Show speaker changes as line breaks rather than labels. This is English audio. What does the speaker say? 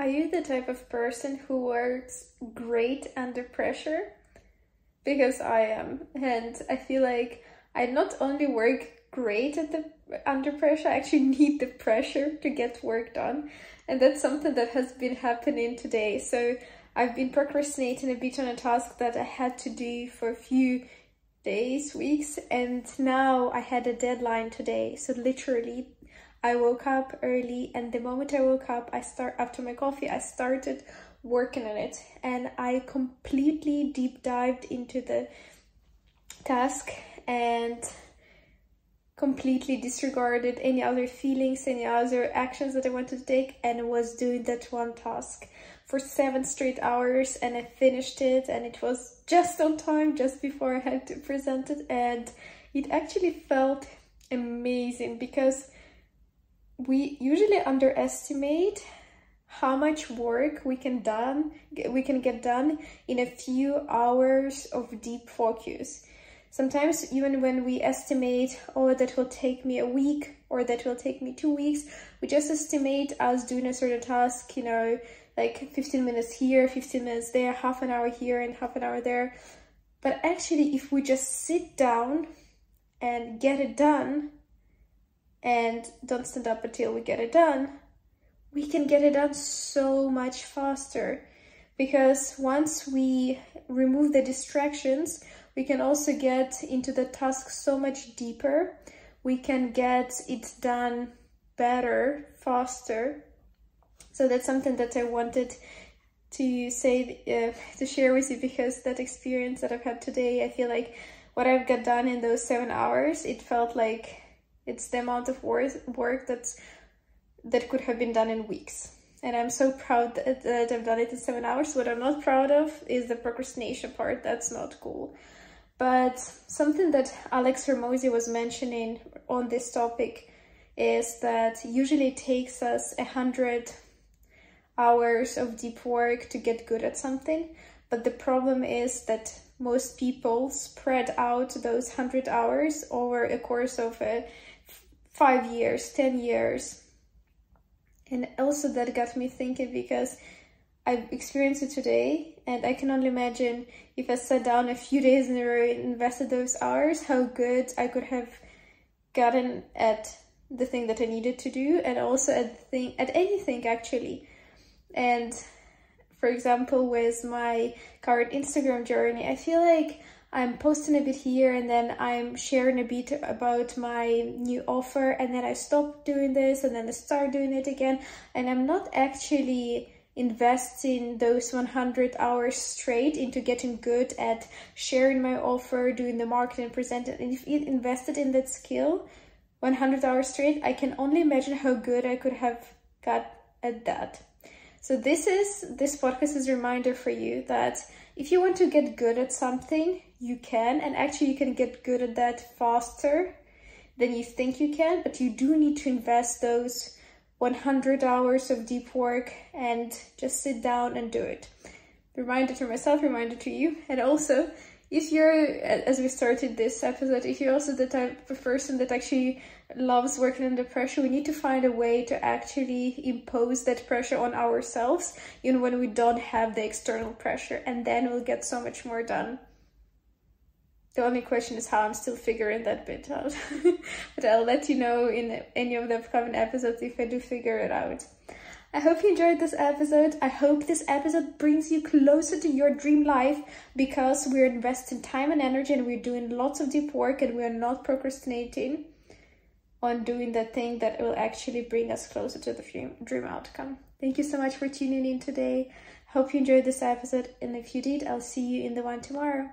Are you the type of person who works great under pressure? Because I am, and I feel like I not only work great at the under pressure, I actually need the pressure to get work done. And that's something that has been happening today. So I've been procrastinating a bit on a task that I had to do for a few days, weeks, and now I had a deadline today. So literally I woke up early and the moment I woke up, I start after my coffee, I started working on it. And I completely deep dived into the task and completely disregarded any other feelings, any other actions that I wanted to take and was doing that one task for seven straight hours. And I finished it and it was just on time, just before I had to present it. And it actually felt amazing because we usually underestimate how much work we can done we can get done in a few hours of deep focus. Sometimes even when we estimate oh that will take me a week or that will take me two weeks we just estimate us doing a certain task you know like 15 minutes here 15 minutes there half an hour here and half an hour there. But actually if we just sit down and get it done and don't stand up until we get it done, we can get it done so much faster. Because once we remove the distractions, we can also get into the task so much deeper. We can get it done better, faster. So that's something that I wanted to say, uh, to share with you because that experience that I've had today, I feel like what I've got done in those seven hours, it felt like it's the amount of work, that's, that could have been done in weeks. And I'm so proud that, that I've done it in seven hours. What I'm not proud of is the procrastination part. That's not cool. But something that Alex Hormozi was mentioning on this topic is that usually it takes us a hundred hours of deep work to get good at something. But the problem is that most people spread out those 100 hours over a course of a five years, 10 years. And also that got me thinking because I've experienced it today and I can only imagine if I sat down a few days in a row and invested those hours, how good I could have gotten at the thing that I needed to do and also at thing at anything actually. And for example, with my current Instagram journey, I feel like I'm posting a bit here and then I'm sharing a bit about my new offer and then I stop doing this and then I start doing it again and I'm not actually investing those 100 hours straight into getting good at sharing my offer, doing the marketing, presenting. And if it invested in that skill 100 hours straight, I can only imagine how good I could have got at that. So this is this podcast is a reminder for you that if you want to get good at something, you can, and actually you can get good at that faster than you think you can, but you do need to invest those 100 hours of deep work and just sit down and do it. Reminder to myself, reminder to you, and also if you're, as we started this episode, if you're also the type of person that actually loves working under pressure, we need to find a way to actually impose that pressure on ourselves, even when we don't have the external pressure, and then we'll get so much more done. The only question is how I'm still figuring that bit out. but I'll let you know in any of the upcoming episodes if I do figure it out. I hope you enjoyed this episode. I hope this episode brings you closer to your dream life because we're investing time and energy and we're doing lots of deep work and we're not procrastinating on doing the thing that will actually bring us closer to the dream, dream outcome. Thank you so much for tuning in today. Hope you enjoyed this episode and if you did, I'll see you in the one tomorrow.